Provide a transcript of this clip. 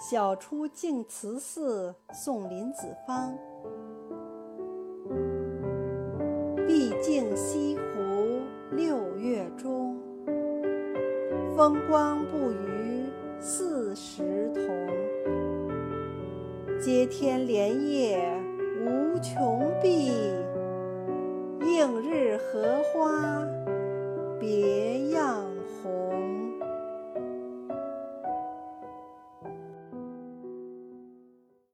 晓出净慈寺送林子方。毕竟西湖六月中风光不与四时同。接天莲叶无穷碧映日荷花